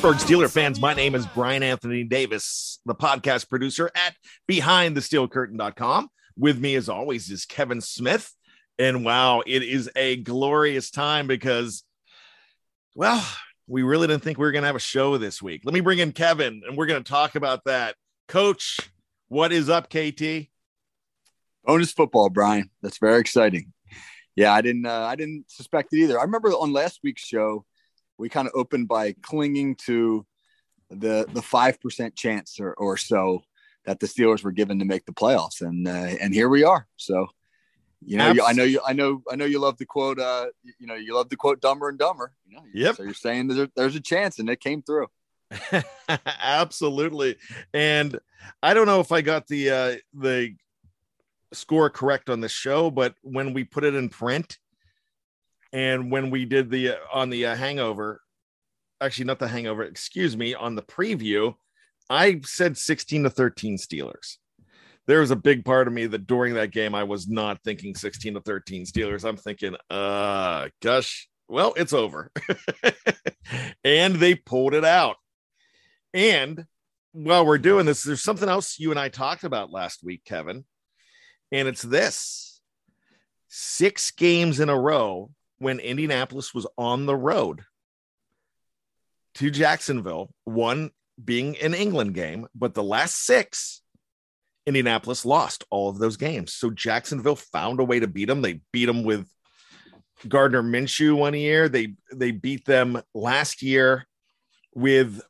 Pittsburgh Steeler fans, my name is Bryan Anthony Davis, the podcast producer at BehindTheSteelCurtain.com. With me, as always, is Kevin Smith. And wow, it is a glorious time because, well, we really didn't think we were going to have a show this week. Let me bring in Kevin and we're going to talk about that. Coach, what is up, KT? Bonus football, Bryan. That's very exciting. Yeah, I didn't uh, I didn't suspect it either. I remember on last week's show, we kind of opened by clinging to the the five percent chance or, or so that the Steelers were given to make the playoffs, and uh, and here we are. So, you know, you, I know you, I know, I know you love the quote. Uh, you know, you love the quote "Dumber and Dumber." You know, yep. So you're saying there's a, there's a chance, and it came through. Absolutely, and I don't know if I got the uh, the score correct on the show, but when we put it in print, and when we did the uh, on the uh, hangover, actually not the hangover, excuse me, on the preview, I said 16 to 13 Steelers. There was a big part of me that during that game I was not thinking 16 to 13 Steelers. I'm thinking, uh, gosh, well, it's over. and they pulled it out. And while we're doing this, there's something else you and I talked about last week, Kevin. And it's this six games in a row when Indianapolis was on the road to Jacksonville, one being an England game, but the last six, Indianapolis lost all of those games. So Jacksonville found a way to beat them. They beat them with Gardner Minshew one year. They they beat them last year with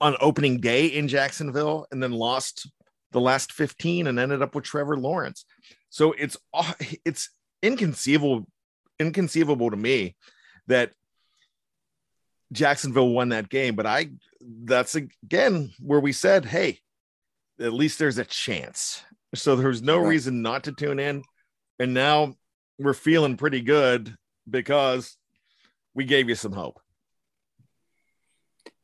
on opening day in Jacksonville, and then lost the last 15 and ended up with Trevor Lawrence. So it's it's inconceivable inconceivable to me that Jacksonville won that game. But I, that's again where we said, hey, at least there's a chance. So there's no right. reason not to tune in. And now we're feeling pretty good because we gave you some hope.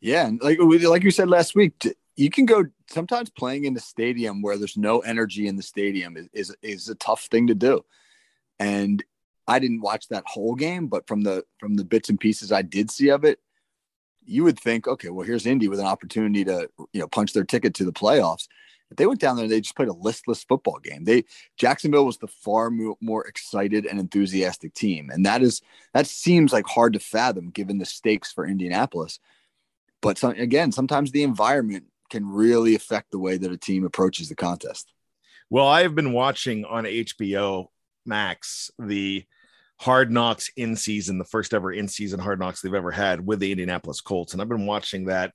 Yeah, like like you said last week, you can go sometimes playing in the stadium where there's no energy in the stadium is, is is a tough thing to do. And I didn't watch that whole game, but from the from the bits and pieces I did see of it, you would think, okay, well, here's Indy with an opportunity to you know punch their ticket to the playoffs. If they went down there, and they just played a listless football game. They Jacksonville was the far more excited and enthusiastic team, and that is that seems like hard to fathom given the stakes for Indianapolis. But some, again, sometimes the environment can really affect the way that a team approaches the contest. Well, I have been watching on HBO Max the Hard Knocks in season, the first ever in season Hard Knocks they've ever had with the Indianapolis Colts. And I've been watching that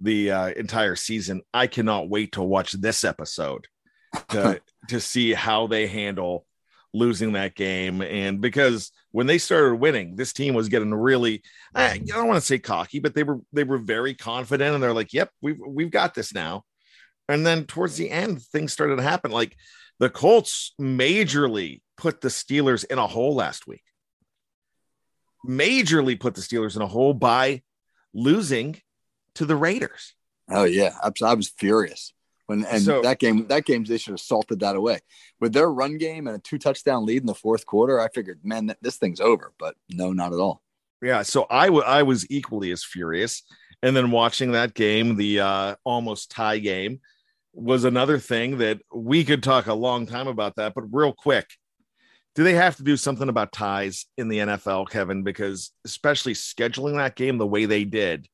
the uh, entire season. I cannot wait to watch this episode to, to see how they handle losing that game. And because when they started winning, this team was getting really, I don't want to say cocky, but they were, they were very confident and they're like, yep, we've, we've got this now. And then towards the end, things started to happen. Like the Colts majorly put the Steelers in a hole last week. Majorly put the Steelers in a hole by losing to the Raiders. Oh yeah, I was furious when and so, that game that game they should have salted that away with their run game and a two touchdown lead in the fourth quarter. I figured, man, this thing's over, but no, not at all. Yeah, so I, w- I was equally as furious, and then watching that game, the uh, almost tie game, was another thing that we could talk a long time about that. But real quick, do they have to do something about ties in the NFL, Kevin? Because especially scheduling that game the way they did,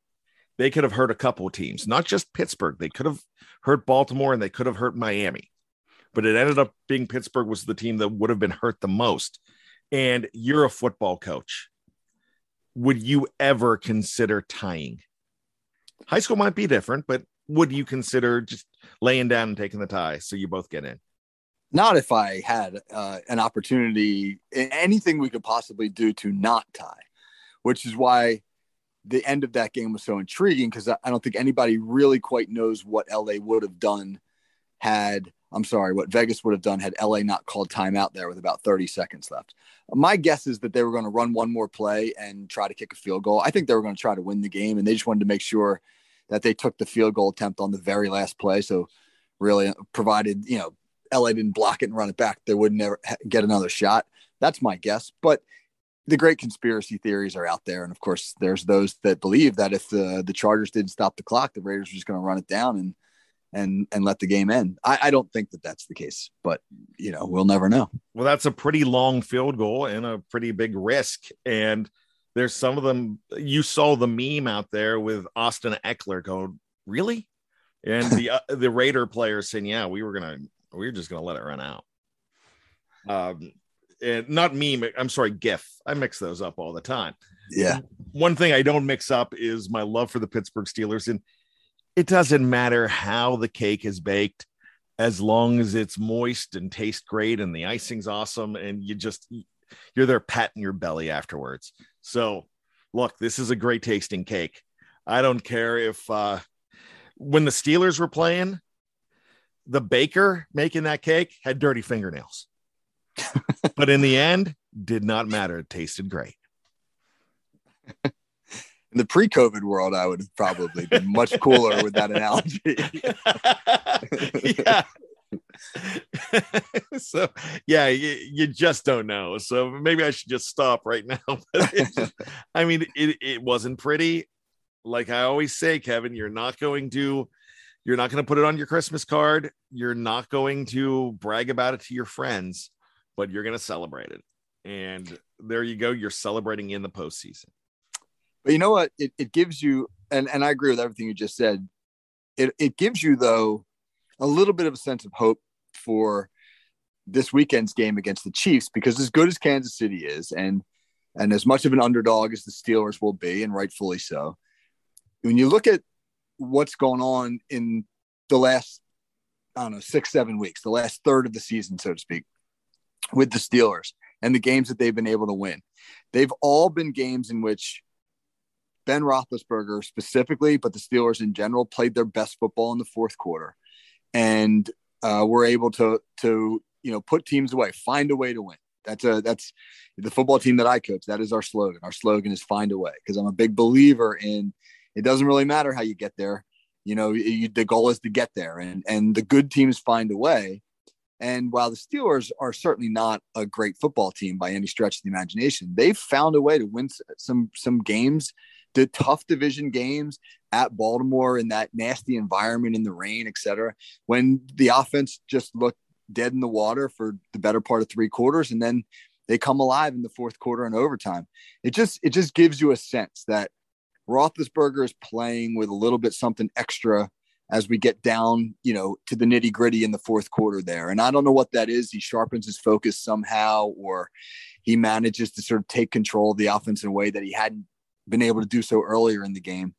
they could have hurt a couple teams, not just Pittsburgh. They could have hurt Baltimore and they could have hurt Miami, but it ended up being Pittsburgh was the team that would have been hurt the most. and you're a football coach, would you ever consider tying? High school might be different, but would you consider just laying down and taking the tie so you both get in? Not if I had uh, an opportunity, anything we could possibly do to not tie, which is why the end of that game was so intriguing because I don't think anybody really quite knows what LA would have done had I'm sorry, what Vegas would have done had LA not called timeout there with about 30 seconds left. My guess is that they were going to run one more play and try to kick a field goal. I think they were going to try to win the game, and they just wanted to make sure that they took the field goal attempt on the very last play. So, really, provided you know LA didn't block it and run it back, they would never get another shot. That's my guess. But the great conspiracy theories are out there, and of course, there's those that believe that if the the Chargers didn't stop the clock, the Raiders were just going to run it down and and and let the game end. I, I don't think that that's the case, but you know, we'll never know. Well, that's a pretty long field goal and a pretty big risk, and there's some of them. You saw the meme out there with Austin Ekeler going, "Really?" And the uh, the Raider player saying, "Yeah, we were gonna, we were just gonna let it run out." Um, and not meme. I'm sorry, GIF. I mix those up all the time. Yeah. One thing I don't mix up is my love for the Pittsburgh Steelers, and it doesn't matter how the cake is baked, as long as it's moist and tastes great and the icing's awesome, and you just you're there patting your belly afterwards. So, look, this is a great tasting cake. I don't care if uh, when the Steelers were playing, the baker making that cake had dirty fingernails. but in the end, did not matter. It tasted great. In the pre-COVID world, I would have probably been much cooler with that analogy. yeah. so yeah, you, you, just don't know. So maybe I should just stop right now. Just, I mean, it, it wasn't pretty. Like I always say, Kevin, you're not going to you're not going to put it on your Christmas card. You're not going to brag about it to your friends but you're going to celebrate it. And there you go. You're celebrating in the postseason. But you know what? It, it gives you, and, and I agree with everything you just said. It, it gives you, though, a little bit of a sense of hope for this weekend's game against the Chiefs because as good as Kansas City is, and and as much of an underdog as the Steelers will be, and rightfully so, when you look at what's going on in the last, I don't know, six, seven weeks, the last third of the season, so to speak, with the Steelers and the games that they've been able to win. They've all been games in which Ben Roethlisberger specifically, but the Steelers in general, played their best football in the fourth quarter, and uh, were able to to you know put teams away, find a way to win. That's a that's the football team that I coach. That is our slogan. Our slogan is "Find a way" because I'm a big believer in. It doesn't really matter how you get there. You know, you, the goal is to get there, and and the good teams find a way. And while the Steelers are certainly not a great football team by any stretch of the imagination, they've found a way to win some some games, the tough division games at Baltimore in that nasty environment in the rain, et cetera. When the offense just looked dead in the water for the better part of three quarters, and then they come alive in the fourth quarter and overtime. It just it just gives you a sense that Roethlisberger is playing with a little bit something extra as we get down, you know, to the nitty gritty in the fourth quarter there. And I don't know what that is. He sharpens his focus somehow, or he manages to sort of take control of the offense in a way that he hadn't been able to do so earlier in the game.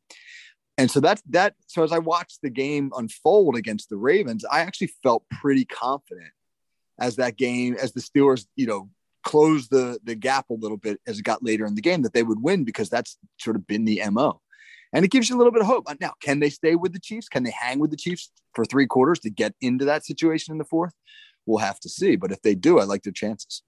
And so that's that. So as I watched the game unfold against the Ravens, I actually felt pretty confident as that game, as the Steelers, you know, closed the the gap a little bit as it got later in the game that they would win because that's sort of been the MO and it gives you a little bit of hope. Uh, now, can they stay with the Chiefs? Can they hang with the Chiefs for three quarters to get into that situation in the fourth? We'll have to see. But if they do, I like their chances.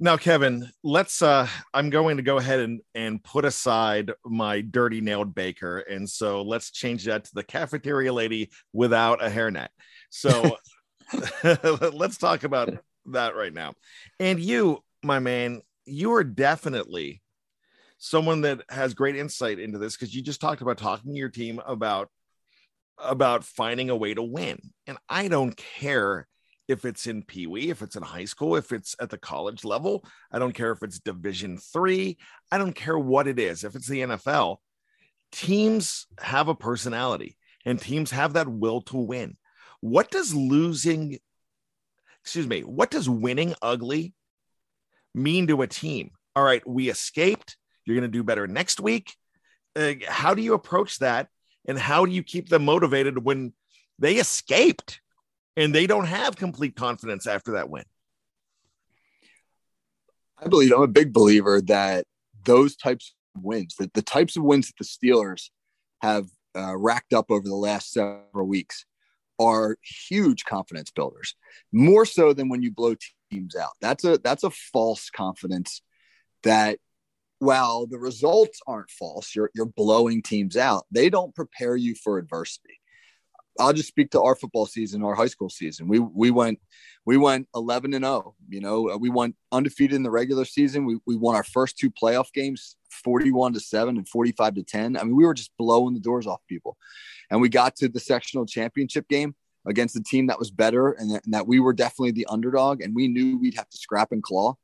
Now, Kevin, let's uh I'm going to go ahead and and put aside my dirty nailed baker. And so let's change that to the cafeteria lady without a hairnet. So let's talk about that right now. And you, my man, you are definitely someone that has great insight into this because you just talked about talking to your team about about finding a way to win. And I don't care if it's in Pee Wee, if it's in high school, if it's at the college level. I don't care if it's Division three. I don't care what it is. If it's the NFL, teams have a personality and teams have that will to win. What does losing, excuse me, what does winning ugly mean to a team? All right, we escaped. You're going to do better next week. Uh, how do you approach that? And how do you keep them motivated when they escaped and they don't have complete confidence after that win? I believe I'm a big believer that those types of wins, that the types of wins that the Steelers have uh, racked up over the last several weeks, are huge confidence builders. More so than when you blow teams out. That's a that's a false confidence that while the results aren't false, you're you're blowing teams out. They don't prepare you for adversity. I'll just speak to our football season, our high school season. We we went we went 11 and 0. You know, we went undefeated in the regular season. We we won our first two playoff games, 41 to 7 and 45 to 10. I mean, we were just blowing the doors off people. And we got to the sectional championship game against a team that was better and that, and that we were definitely the underdog and we knew we'd have to scrap and claw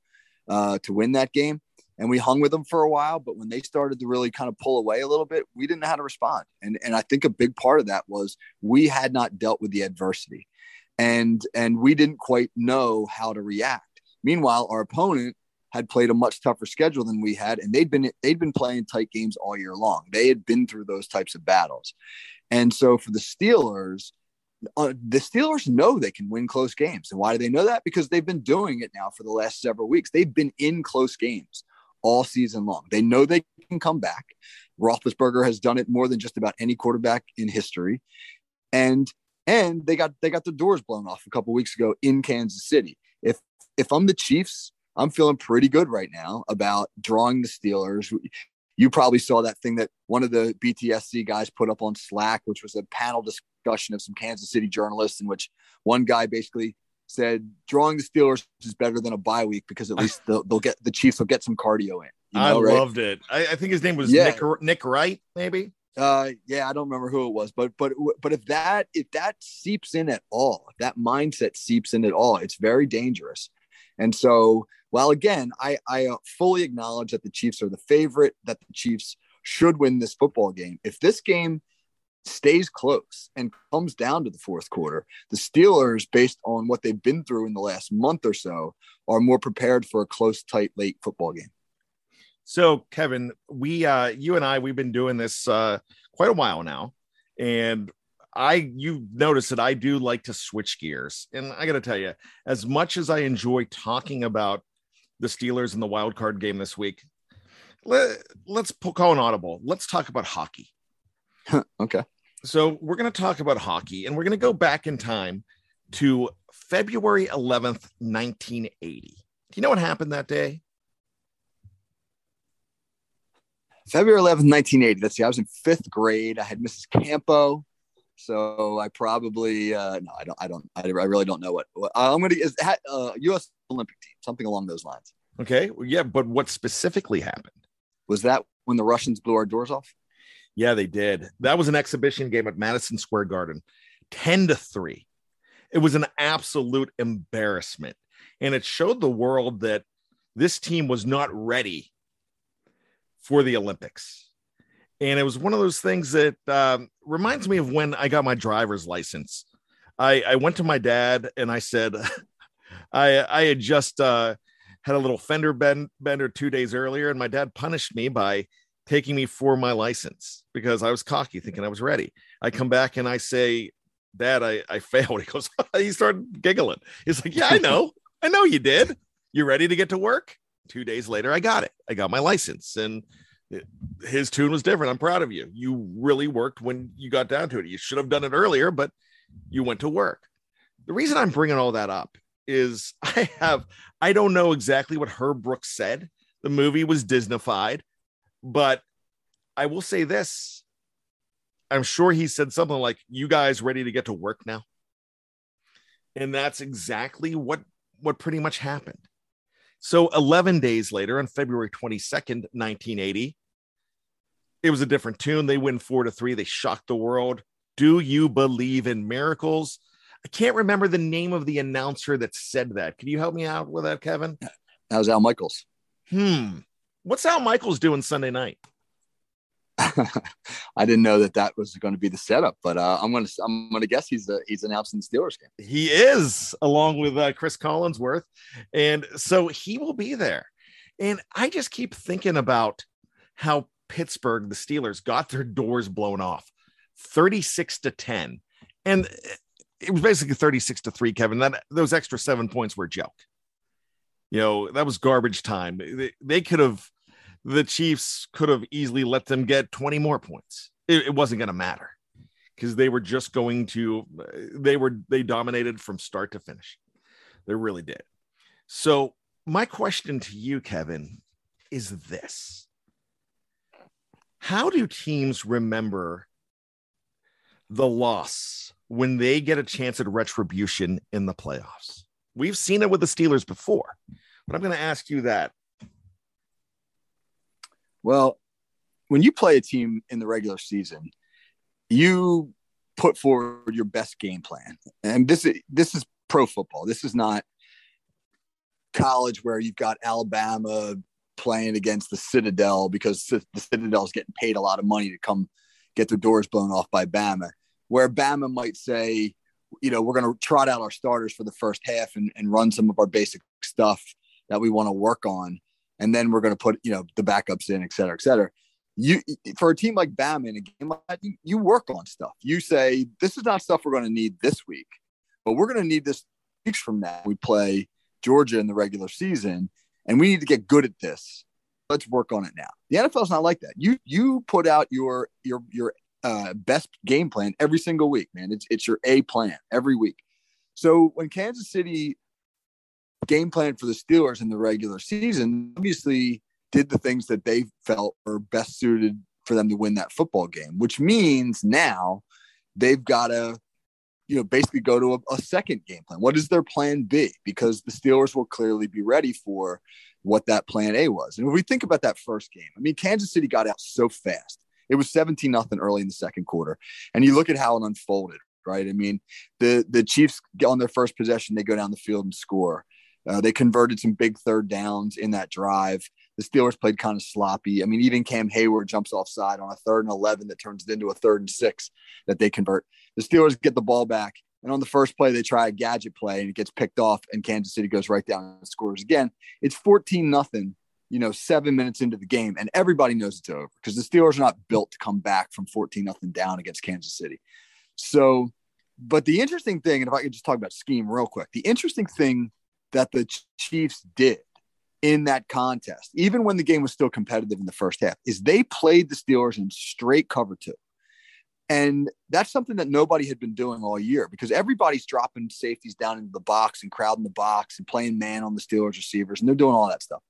uh, to win that game and we hung with them for a while. But when they started to really kind of pull away a little bit, we didn't know how to respond. And and I think a big part of that was we had not dealt with the adversity, and and we didn't quite know how to react. Meanwhile, our opponent had played a much tougher schedule than we had, and they'd been they'd been playing tight games all year long. They had been through those types of battles, and so for the Steelers. Uh, the Steelers know they can win close games. And why do they know that? Because they've been doing it now for the last several weeks. They've been in close games all season long. They know they can come back. Roethlisberger has done it more than just about any quarterback in history, and and they got they got the doors blown off a couple weeks ago in Kansas City. If if I'm the Chiefs, I'm feeling pretty good right now about drawing the Steelers. You probably saw that thing that one of the BTSC guys put up on Slack, which was a panel discussion of some Kansas City journalists, in which one guy basically said drawing the Steelers is better than a bye week because at least they'll, they'll get the Chiefs will get some cardio in. You know, I right? loved it. I, I, think his name was yeah. Nick Nick Wright, maybe. Uh, yeah, I don't remember who it was, but but but if that if that seeps in at all, if that mindset seeps in at all, it's very dangerous. And so, while again, I I uh, fully acknowledge that the Chiefs are the favorite, that the Chiefs should win this football game. If this game stays close and comes down to the fourth quarter, the Steelers, based on what they've been through in the last month or so, are more prepared for a close, tight, late football game. So, Kevin, we, uh, you and I, we've been doing this uh, quite a while now, and I, you notice that I do like to switch gears, and I got to tell you, as much as I enjoy talking about the Steelers and the wild card game this week, let, let's call an audible. Let's talk about hockey. okay so we're going to talk about hockey and we're going to go back in time to February 11th, 1980. Do you know what happened that day? February 11th, 1980. Let's see. I was in fifth grade. I had Mrs. Campo. So I probably, uh, no, I don't, I don't, I really don't know what, what I'm going to, is that, uh, U.S. Olympic team, something along those lines. Okay. Well, yeah. But what specifically happened? Was that when the Russians blew our doors off? Yeah, they did. That was an exhibition game at Madison Square Garden, 10 to 3. It was an absolute embarrassment. And it showed the world that this team was not ready for the Olympics. And it was one of those things that um, reminds me of when I got my driver's license. I, I went to my dad and I said, I, I had just uh, had a little fender bend, bender two days earlier, and my dad punished me by taking me for my license because I was cocky, thinking I was ready. I come back and I say, Dad, I, I failed. He goes, he started giggling. He's like, Yeah, I know. I know you did. You ready to get to work? Two days later, I got it. I got my license. And his tune was different. I'm proud of you. You really worked when you got down to it. You should have done it earlier, but you went to work. The reason I'm bringing all that up is I have, I don't know exactly what Herb Brooks said. The movie was Disneyfied. But I will say this I'm sure he said something like, You guys ready to get to work now? And that's exactly what what pretty much happened. So 11 days later, on February 22nd, 1980, it was a different tune. They win four to three. They shocked the world. Do you believe in miracles? I can't remember the name of the announcer that said that. Can you help me out with that, Kevin? That was Al Michaels. Hmm. What's Al Michaels doing Sunday night? I didn't know that that was going to be the setup, but uh, I'm going to I'm going to guess he's uh, he's announcing the Steelers game. He is, along with uh, Cris Collinsworth, and so he will be there. And I just keep thinking about how Pittsburgh, the Steelers, got their doors blown off, 36 to 10, and it was basically 36 to three. Kevin, that those extra seven points were a joke. You know that was garbage time. They, they could have the Chiefs could have easily let them get 20 more points. It, it wasn't going to matter because they were just going to, they were, they dominated from start to finish. They really did. So, my question to you, Kevin, is this How do teams remember the loss when they get a chance at retribution in the playoffs? We've seen it with the Steelers before, but I'm going to ask you that well, when you play a team in the regular season, you put forward your best game plan. And this is this is pro football. This is not college where you've got Alabama playing against the Citadel because the Citadel is getting paid a lot of money to come get their doors blown off by Bama. Where Bama might say, you know, we're going to trot out our starters for the first half and, and run some of our basic stuff that we want to work on and then we're going to put you know the backups in, et cetera, et cetera. You for a team like Bama in a game like that, you, you work on stuff. You say this is not stuff we're going to need this week, but we're going to need this weeks from now. We play Georgia in the regular season, and we need to get good at this. Let's work on it now. The NFL is not like that. You you put out your your your uh, best game plan every single week, man. It's it's your A plan every week. So when Kansas City game plan for the Steelers in the regular season obviously did the things that they felt were best suited for them to win that football game, which means now they've got to, you know, basically go to a, a, second game plan. What is their plan B? Because the Steelers will clearly be ready for what that plan A was. And if we think about that first game, I mean, Kansas City got out so fast. It was 17 nothing early in the second quarter. And you look at how it unfolded, right? I mean, the the Chiefs get on their first possession, they go down the field and score. Uh, they converted some big third downs in that drive. The Steelers played kind of sloppy. I mean, even Cam Heyward jumps offside on a third and 11 that turns it into a third and six that they convert. The Steelers get the ball back. And on the first play, they try a gadget play and it gets picked off, and Kansas City goes right down and scores again. It's 14 nothing, you know, seven minutes into the game, and everybody knows it's over because the Steelers are not built to come back from 14 nothing down against Kansas City. So, but the interesting thing, and if I could just talk about scheme real quick, the interesting thing that the Chiefs did in that contest, even when the game was still competitive in the first half, is they played the Steelers in straight cover two. And that's something that nobody had been doing all year because everybody's dropping safeties down into the box and crowding the box and playing man on the Steelers receivers, and they're doing all that stuff.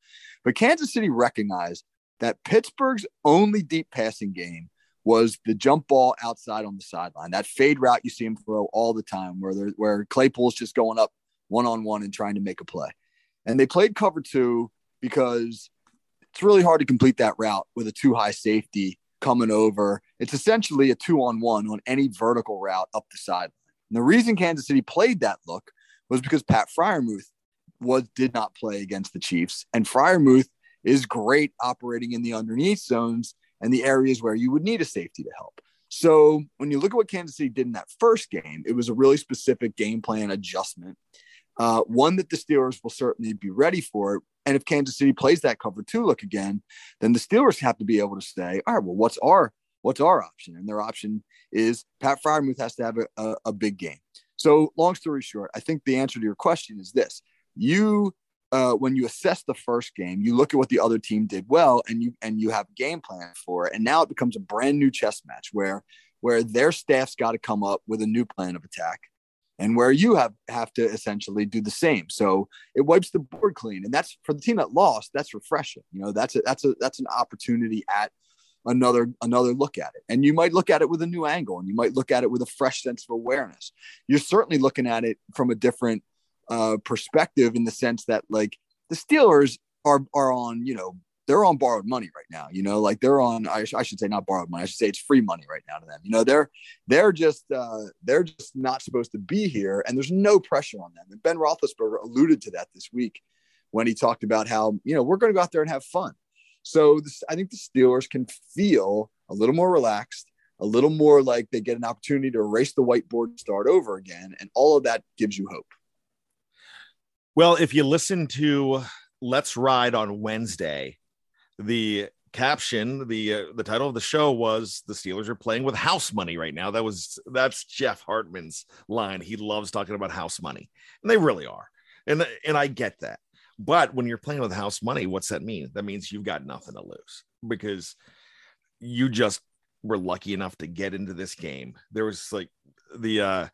But Kansas City recognized that Pittsburgh's only deep passing game was the jump ball outside on the sideline. That fade route you see him throw all the time, where where Claypool's just going up one on one and trying to make a play. And they played cover two because it's really hard to complete that route with a two high safety coming over. It's essentially a two on one on any vertical route up the sideline. And the reason Kansas City played that look was because Pat Freiermuth was did not play against the Chiefs, and Freiermuth is great operating in the underneath zones and the areas where you would need a safety to help. So when you look at what Kansas City did in that first game, it was a really specific game plan adjustment uh, one that the Steelers will certainly be ready for. And if Kansas City plays that cover two look again, then the Steelers have to be able to say, all right, well, what's our what's our option? And their option is Pat Freiermuth has to have a, a, a big game. So, long story short, I think the answer to your question is this: you uh, when you assess the first game, you look at what the other team did well, and you and you have game plan for it. And now it becomes a brand new chess match where where their staff's got to come up with a new plan of attack and where you have have to essentially do the same. So it wipes the board clean, and that's for the team that lost. That's refreshing. You know, that's a that's a that's an opportunity at another another look at it and you might look at it with a new angle and you might look at it with a fresh sense of awareness you're certainly looking at it from a different uh, perspective in the sense that like the steelers are are on you know they're on borrowed money right now. You know, like they're on. I, sh- I, should say not borrowed money. I should say it's free money right now to them. You know, they're they're just uh, they're just not supposed to be here, and there's no pressure on them. And Ben Roethlisberger alluded to that this week when he talked about how you know we're going to go out there and have fun. So this, I think the Steelers can feel a little more relaxed, a little more like they get an opportunity to erase the whiteboard start over again. And all of that gives you hope. Well, if you listen to Let's Ride on Wednesday, the caption, the uh, the title of the show was the Steelers are playing with house money right now. That was that's Jeff Hartman's line. He loves talking about house money, and they really are. And and I get that. But when you're playing with house money, what's that mean? That means you've got nothing to lose because you just were lucky enough to get into this game. There was like the uh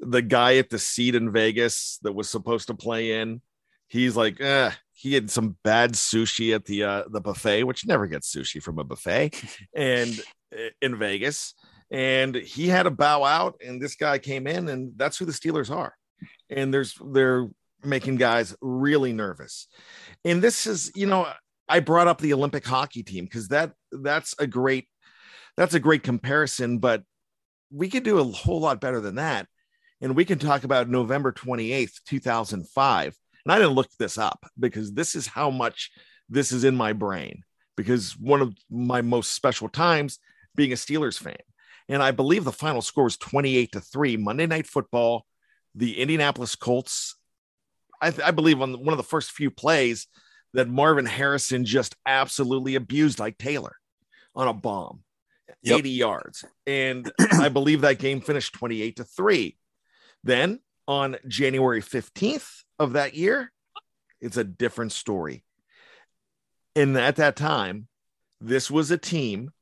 the guy at the seat in Vegas that was supposed to play in. He's like, eh, he had some bad sushi at the uh the buffet, which never gets sushi from a buffet, and uh, in Vegas. And he had a bow out, and this guy came in, and that's who the Steelers are. And there's they're making guys really nervous. And this is, you know, I brought up the Olympic hockey team because that that's a great that's a great comparison, but we could do a whole lot better than that. And we can talk about November 28th, 2005. And I didn't look this up because this is how much this is in my brain because one of my most special times being a Steelers fan. And I believe the final score was 28 to 3 Monday Night Football. The Indianapolis Colts I, th- I believe on one of the first few plays that Marvin Harrison just absolutely abused Ike Taylor on a bomb, yep. 80 yards. And I believe that game finished 28 to 3. Then on January 15th of that year, it's a different story. And at that time, this was a team.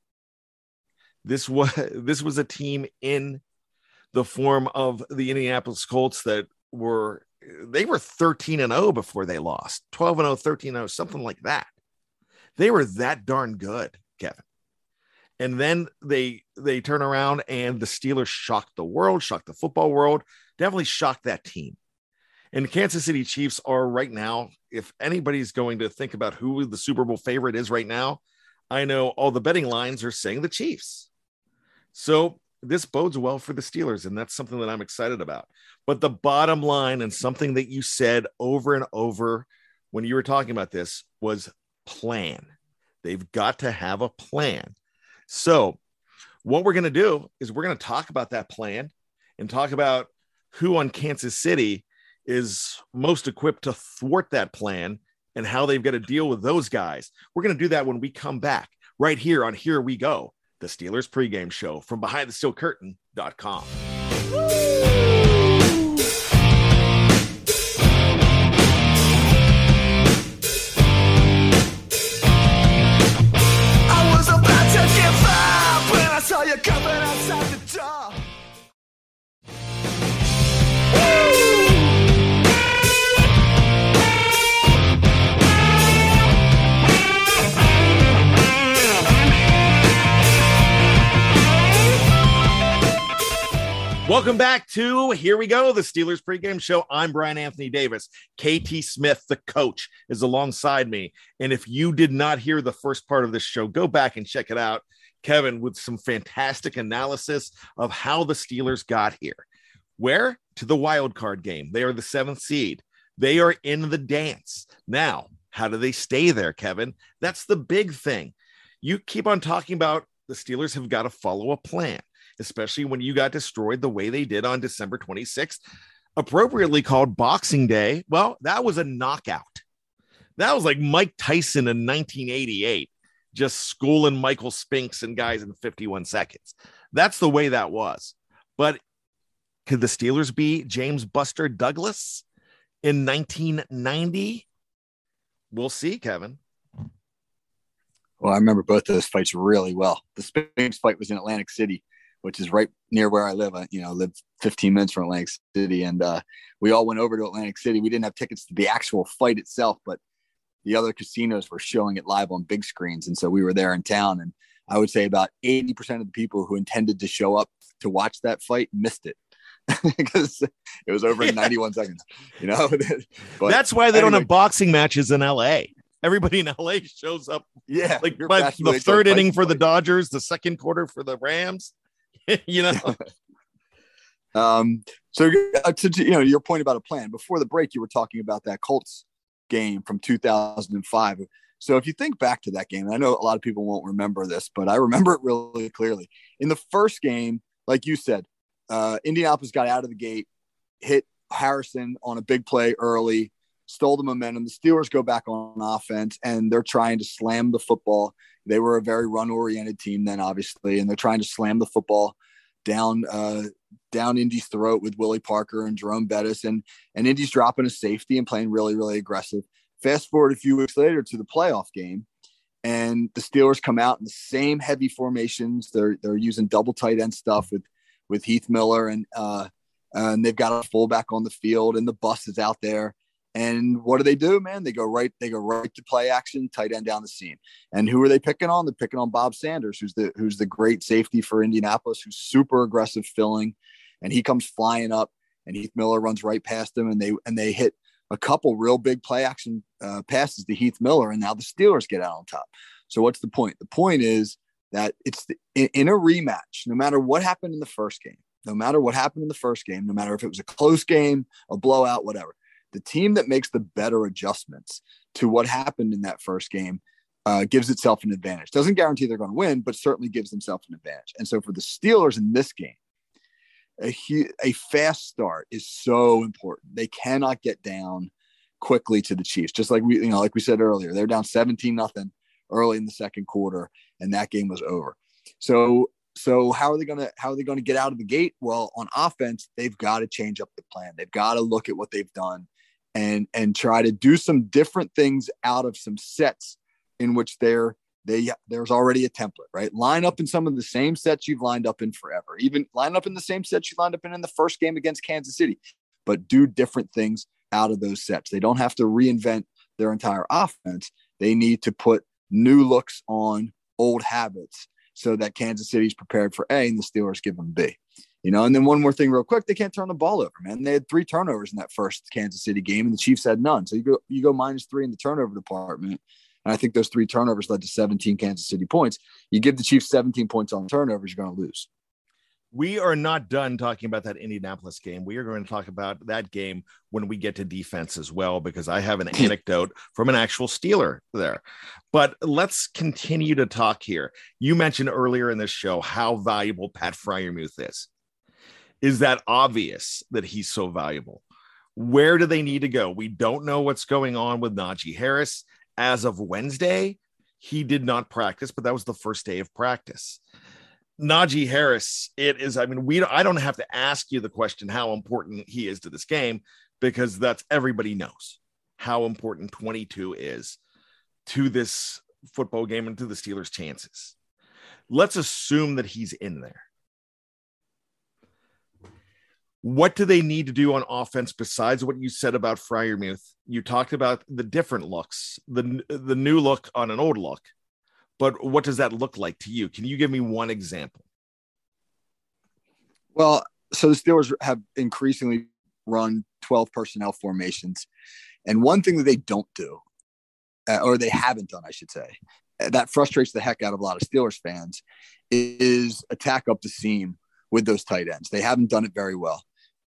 This was this was a team in the form of the Indianapolis Colts that were they were 13 and 0 before they lost 12 and 0 13 0 something like that they were that darn good kevin and then they they turn around and the steelers shocked the world shocked the football world definitely shocked that team and kansas city chiefs are right now if anybody's going to think about who the super bowl favorite is right now i know all the betting lines are saying the chiefs so this bodes well for the Steelers, and that's something that I'm excited about. But the bottom line, and something that you said over and over when you were talking about this, was plan. They've got to have a plan. So, what we're going to do is we're going to talk about that plan and talk about who on Kansas City is most equipped to thwart that plan and how they've got to deal with those guys. We're going to do that when we come back right here on Here We Go the Steelers pregame show from behindthesteelcurtain.com. I was about to give up when I saw you coming outside the Welcome back to Here We Go, the Steelers pregame show. I'm Bryan Anthony Davis. KT Smith, the coach, is alongside me. And if you did not hear the first part of this show, go back and check it out. Kevin with some fantastic analysis of how the Steelers got here. Where? To the wild card game. They are the seventh seed. They are in the dance. Now, how do they stay there, Kevin? That's the big thing. You keep on talking about the Steelers have got to follow a plan especially when you got destroyed the way they did on December 26th, appropriately called Boxing Day. Well, that was a knockout. That was like Mike Tyson in 1988, just schooling Michael Spinks and guys in 51 seconds. That's the way that was. But could the Steelers be James Buster Douglas in 1990? We'll see, Kevin. Well, I remember both those fights really well. The Spinks fight was in Atlantic City which is right near where I live. I, you know, live 15 minutes from Atlantic City, and uh, we all went over to Atlantic City. We didn't have tickets to the actual fight itself, but the other casinos were showing it live on big screens, and so we were there in town. And I would say about 80% of the people who intended to show up to watch that fight missed it because it was over in 91 seconds. You know, but that's why they anyway. don't have boxing matches in LA everybody in LA shows up. Yeah, like by the third inning for the Dodgers, the second quarter for the Rams. you know. um. So uh, to, to, you know your point about a plan before the break, you were talking about that Colts game from 2005. So if you think back to that game, I know a lot of people won't remember this, but I remember it really clearly. In the first game, like you said, uh, Indianapolis got out of the gate, hit Harrison on a big play early, stole the momentum. The Steelers go back on offense and they're trying to slam the football. They were a very run oriented team then, obviously, and they're trying to slam the football down uh, down Indy's throat with Willie Parker and Jerome Bettis, and and Indy's dropping a safety and playing really really aggressive. Fast forward a few weeks later to the playoff game, and the Steelers come out in the same heavy formations. They're they're using double tight end stuff with with Heath Miller and uh, and they've got a fullback on the field, and the bus is out there. And what do they do, man? They go right, they go right to play action, tight end down the seam. And who are they picking on? They're picking on Bob Sanders, who's the who's the great safety for Indianapolis, who's super aggressive filling, and he comes flying up, and Heath Miller runs right past him, and they and they hit a couple real big play action uh, passes to Heath Miller, and now the Steelers get out on top. So what's the point? The point is that it's the, in, in a rematch, no matter what happened in the first game, no matter what happened in the first game, no matter if it was a close game, a blowout, whatever, the team that makes the better adjustments to what happened in that first game uh, gives itself an advantage. Doesn't guarantee they're going to win, but certainly gives themselves an advantage. And so for the Steelers in this game, a, a fast start is so important. They cannot get down quickly to the Chiefs. Just like we, you know, like we said earlier, they're down 17 nothing early in the second quarter, and that game was over. So, so how are they gonna how are they gonna get out of the gate? Well, on offense, they've got to change up the plan. They've got to look at what they've done and and try to do some different things out of some sets in which they're they there's already a template, right? Line up in some of the same sets you've lined up in forever. Even line up in the same sets you lined up in in the first game against Kansas City, but do different things out of those sets. They don't have to reinvent their entire offense. They need to put new looks on old habits so that Kansas City's prepared for A and the Steelers give them B. You know, and then one more thing, real quick, they can't turn the ball over, man. They had three turnovers in that first Kansas City game, and the Chiefs had none. So you go you go minus three in the turnover department. And I think those three turnovers led to 17 Kansas City points. You give the Chiefs 17 points on turnovers, you're going to lose. We are not done talking about that Indianapolis game. We are going to talk about that game when we get to defense as well, because I have an anecdote from an actual Steeler there. But let's continue to talk here. You mentioned earlier in this show how valuable Pat Freiermuth is. Is that obvious that he's so valuable? Where do they need to go? We don't know what's going on with Najee Harris as of Wednesday, he did not practice, but that was the first day of practice. Najee Harris, it is. I mean, we I don't have to ask you the question how important he is to this game because that's everybody knows how important 22 is to this football game and to the Steelers' chances. Let's assume that he's in there. What do they need to do on offense besides what you said about Freiermuth? You talked about the different looks, the the new look on an old look. But what does that look like to you? Can you give me one example? Well, so the Steelers have increasingly run 12 personnel formations. And one thing that they don't do, uh, or they haven't done, I should say, uh, that frustrates the heck out of a lot of Steelers fans, is attack up the seam with those tight ends. They haven't done it very well.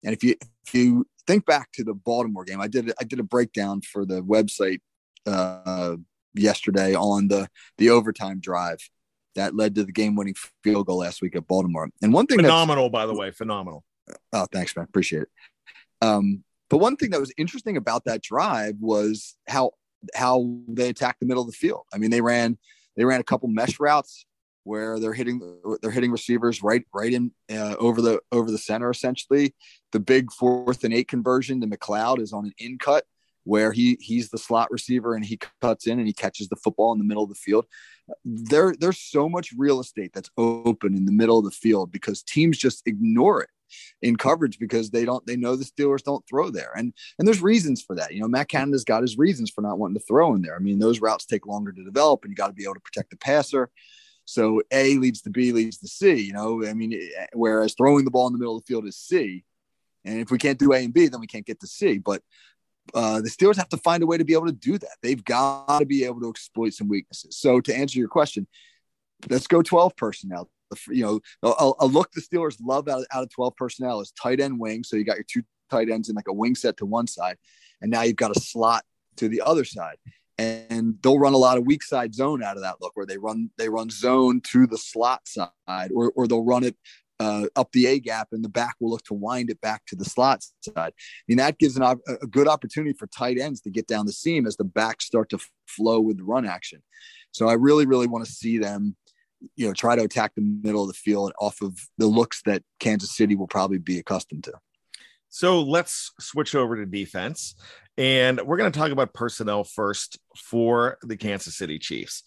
And if you if you think back to the Baltimore game, I did I did a breakdown for the website uh, yesterday on the the overtime drive that led to the game winning field goal last week at Baltimore. And one thing phenomenal, by the way, phenomenal. Oh, thanks, man. Appreciate it. Um, but one thing that was interesting about that drive was how how they attacked the middle of the field. I mean, they ran they ran a couple mesh routes where they're hitting they're hitting receivers right right in uh, over the over the center essentially. The big fourth and eight conversion to McCloud is on an in cut where he he's the slot receiver and he cuts in and he catches the football in the middle of the field. There there's so much real estate that's open in the middle of the field because teams just ignore it in coverage because they don't they know the Steelers don't throw there. And and there's reasons for that. You know, Matt Canada's got his reasons for not wanting to throw in there. I mean, those routes take longer to develop and you got to be able to protect the passer. So A leads to B leads to C, you know, I mean, whereas throwing the ball in the middle of the field is C. And if we can't do A and B, then we can't get to C. But uh, the Steelers have to find a way to be able to do that. They've got to be able to exploit some weaknesses. So to answer your question, let's go 12 personnel. You know, a, a look the Steelers love out of, out of 12 personnel is tight end wing. So you got your two tight ends in like a wing set to one side, and now you've got a slot to the other side. and they'll run a lot of weak side zone out of that look where they run they run zone to the slot side or, or they'll run it uh, up the A gap and the back will look to wind it back to the slot side. I mean, that gives an, a good opportunity for tight ends to get down the seam as the backs start to flow with the run action. So I really, really want to see them, you know, try to attack the middle of the field off of the looks that Kansas City will probably be accustomed to. So let's switch over to defense. And we're going to talk about personnel first for the Kansas City Chiefs.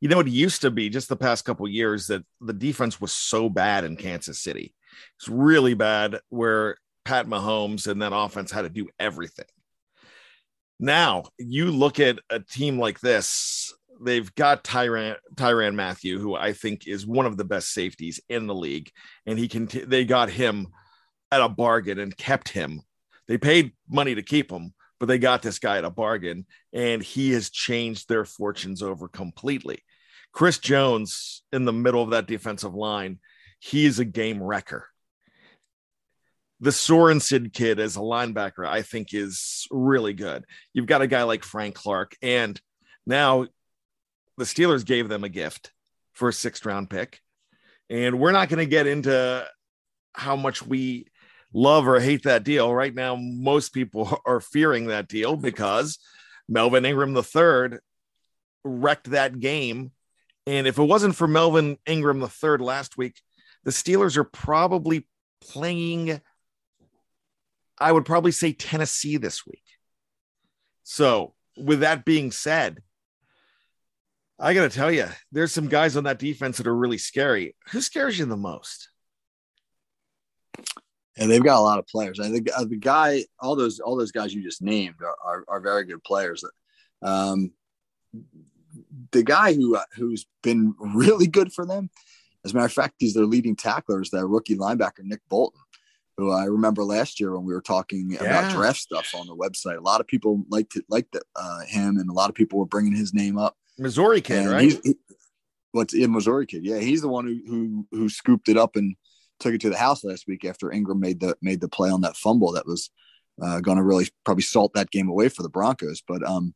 You know, it used to be just the past couple years that the defense was so bad in Kansas City. It's really bad where Pat Mahomes and that offense had to do everything. Now, you look at a team like this, they've got Tyrann Tyrann Mathieu, who I think is one of the best safeties in the league, and he can they got him at a bargain and kept him. They paid money to keep him, but they got this guy at a bargain and he has changed their fortunes over completely. Chris Jones in the middle of that defensive line, he's a game wrecker. The Sorensen kid as a linebacker, I think, is really good. You've got a guy like Frank Clark, and now the Steelers gave them a gift for a sixth round pick. And we're not going to get into how much we love or hate that deal. Right now, most people are fearing that deal because Melvin Ingram III wrecked that game. And if it wasn't for Melvin Ingram III last week, the Steelers are probably playing, I would probably say Tennessee this week. So, with that being said, I got to tell you, there's some guys on that defense that are really scary. Who scares you the most? And they've got a lot of players. I think uh, the guy, all those all those guys you just named are, are, are very good players. Um, the guy who uh, who's been really good for them, as a matter of fact, he's their leading tackler is their rookie linebacker Nick Bolton, who I remember last year when we were talking yeah. about draft stuff on the website. A lot of people liked it, liked uh, him, and a lot of people were bringing his name up. Missouri kid, and right? He, what's in Missouri kid? Yeah, he's the one who who who scooped it up and took it to the house last week after Ingram made the made the play on that fumble that was uh, going to really probably salt that game away for the Broncos. But um,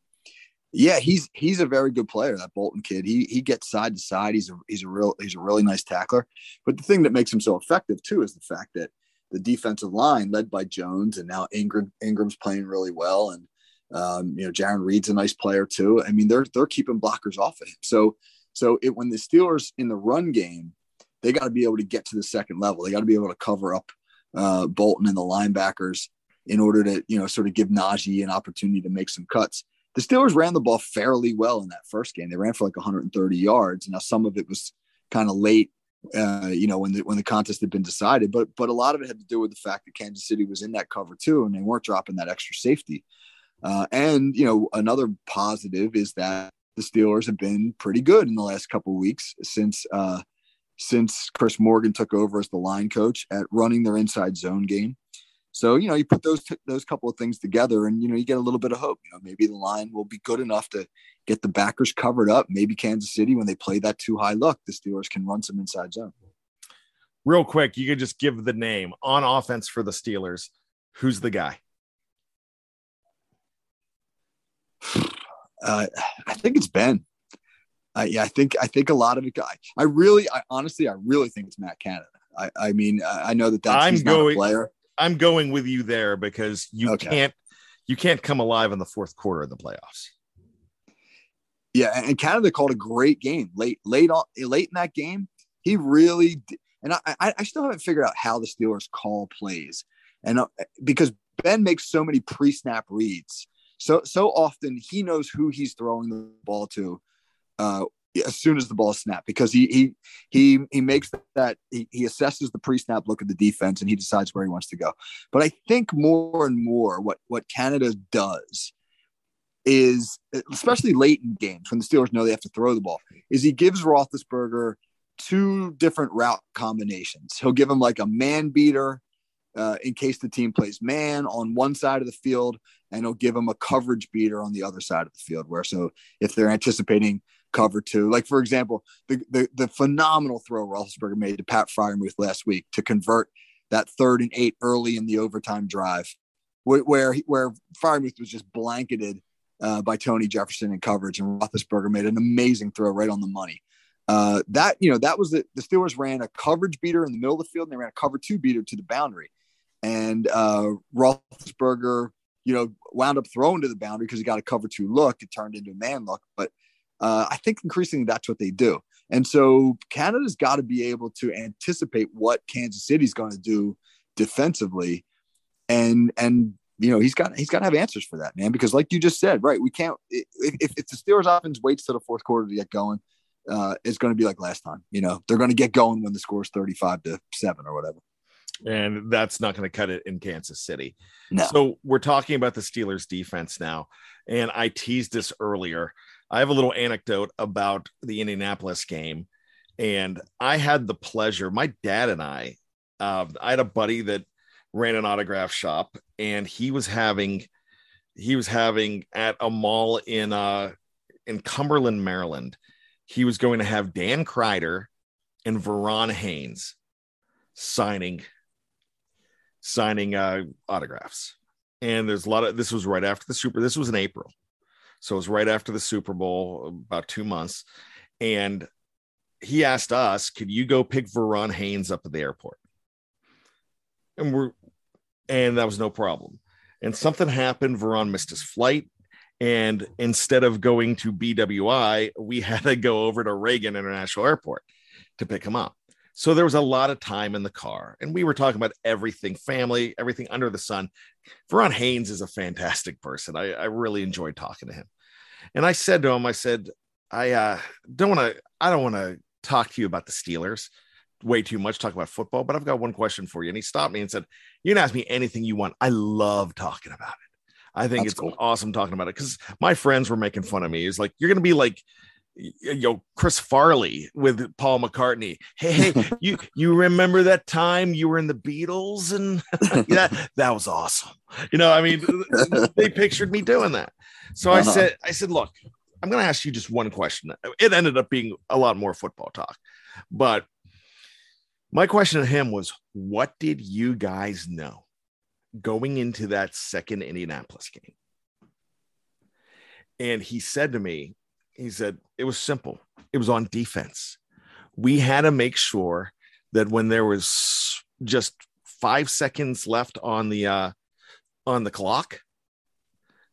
yeah, he's he's a very good player. That Bolton kid. He he gets side to side. He's a he's a real he's a really nice tackler. But the thing that makes him so effective too is the fact that the defensive line, led by Jones, and now Ingram Ingram's playing really well, and um, you know Jarran Reed's a nice player too. I mean, they're they're keeping blockers off of him. So so it when the Steelers in the run game they got to be able to get to the second level. They got to be able to cover up uh, Bolton and the linebackers in order to, you know, sort of give Najee an opportunity to make some cuts. The Steelers ran the ball fairly well in that first game. They ran for like 130 yards. Now some of it was kind of late, uh, you know, when the when the contest had been decided, but but a lot of it had to do with the fact that Kansas City was in that cover too, and they weren't dropping that extra safety. Uh, and you know, another positive is that the Steelers have been pretty good in the last couple weeks since uh, since Chris Morgan took over as the line coach at running their inside zone game. So you know, you put those t- those couple of things together, and you know, you get a little bit of hope. You know, maybe the line will be good enough to get the backers covered up. Maybe Kansas City, when they play that too high look, the Steelers can run some inside zone. Real quick, you could just give the name on offense for the Steelers. Who's the guy? Uh, I think it's Ben. Yeah, I think I think a lot of it. I, I really, I honestly, I really think it's Matt Canada. I, I mean, I know that that's I'm going, player. I'm going with you there because you okay. can't you can't come alive in the fourth quarter of the playoffs. Yeah, and Canada called a great game late, late on, late in that game. He really, and I, I still haven't figured out how the Steelers call plays, and uh, because Ben makes so many pre-snap reads, so so often he knows who he's throwing the ball to uh, as soon as the ball snapped because he he he he makes that he, he assesses the pre-snap look at the defense and he decides where he wants to go. But I think more and more what what Canada does is especially late in games when the Steelers know they have to throw the ball is he gives Roethlisberger two different route combinations. He'll give him like a man beater uh, in case the team plays man on one side of the field, and he'll give him a coverage beater on the other side of the field. Where so if they're anticipating cover two. Like for example, the the, the phenomenal throw Roethlisberger made to Pat Freiermuth last week to convert that third and eight early in the overtime drive, where where, where Freiermuth was just blanketed uh, by Tony Jefferson in coverage, and Roethlisberger made an amazing throw right on the money. Uh, that you know that was the, the Steelers ran a coverage beater in the middle of the field, and they ran a cover two beater to the boundary, and uh, Roethlisberger you know wound up throwing to the boundary because he got a cover two look. It turned into a man look, but uh, I think increasingly that's what they do. And so Canada's got to be able to anticipate what Kansas City's going to do defensively, and and you know he's got he's got to have answers for that man because like you just said right we can't if, if, if the Steelers offense waits to the fourth quarter to get going uh, it's going to be like last time you know they're going to get going when the score is 35 to 7 or whatever and that's not going to cut it in Kansas City. No. So we're talking about the Steelers defense now, and I teased this earlier. I have a little anecdote about the Indianapolis game, and I had the pleasure. My dad and I, uh, I had a buddy that ran an autograph shop, and he was having, he was having at a mall in uh in Cumberland, Maryland. He was going to have Dan Kreider and Verron Haynes signing signing uh, autographs. And there's a lot of this was right after the Super. This was in April, so it was right after the Super Bowl, about two months. And he asked us, "Could you go pick Verron Haynes up at the airport?" And we're, and that was no problem. And something happened. Verron missed his flight. And instead of going to BWI, we had to go over to Reagan International Airport to pick him up. So there was a lot of time in the car, and we were talking about everything family, everything under the sun. Verron Haynes is a fantastic person. I, I really enjoyed talking to him. And I said to him, I said, I uh, don't want to, I don't want to talk to you about the Steelers way too much, talk about football, but I've got one question for you. And he stopped me and said, You can ask me anything you want. I love talking about it. I think That's it's cool. awesome talking about it because my friends were making fun of me. He's like, You're going to be like, you know Chris Farley with Paul McCartney. Hey, hey you you remember that time you were in the Beatles and yeah, that was awesome. You know, I mean, they pictured me doing that. So uh-huh. I said, I said, look, I'm going to ask you just one question. It ended up being a lot more football talk, but my question to him was, what did you guys know going into that second Indianapolis game? And he said to me, he said it was simple. It was on defense. We had to make sure that when there was just five seconds left on the uh, on the clock,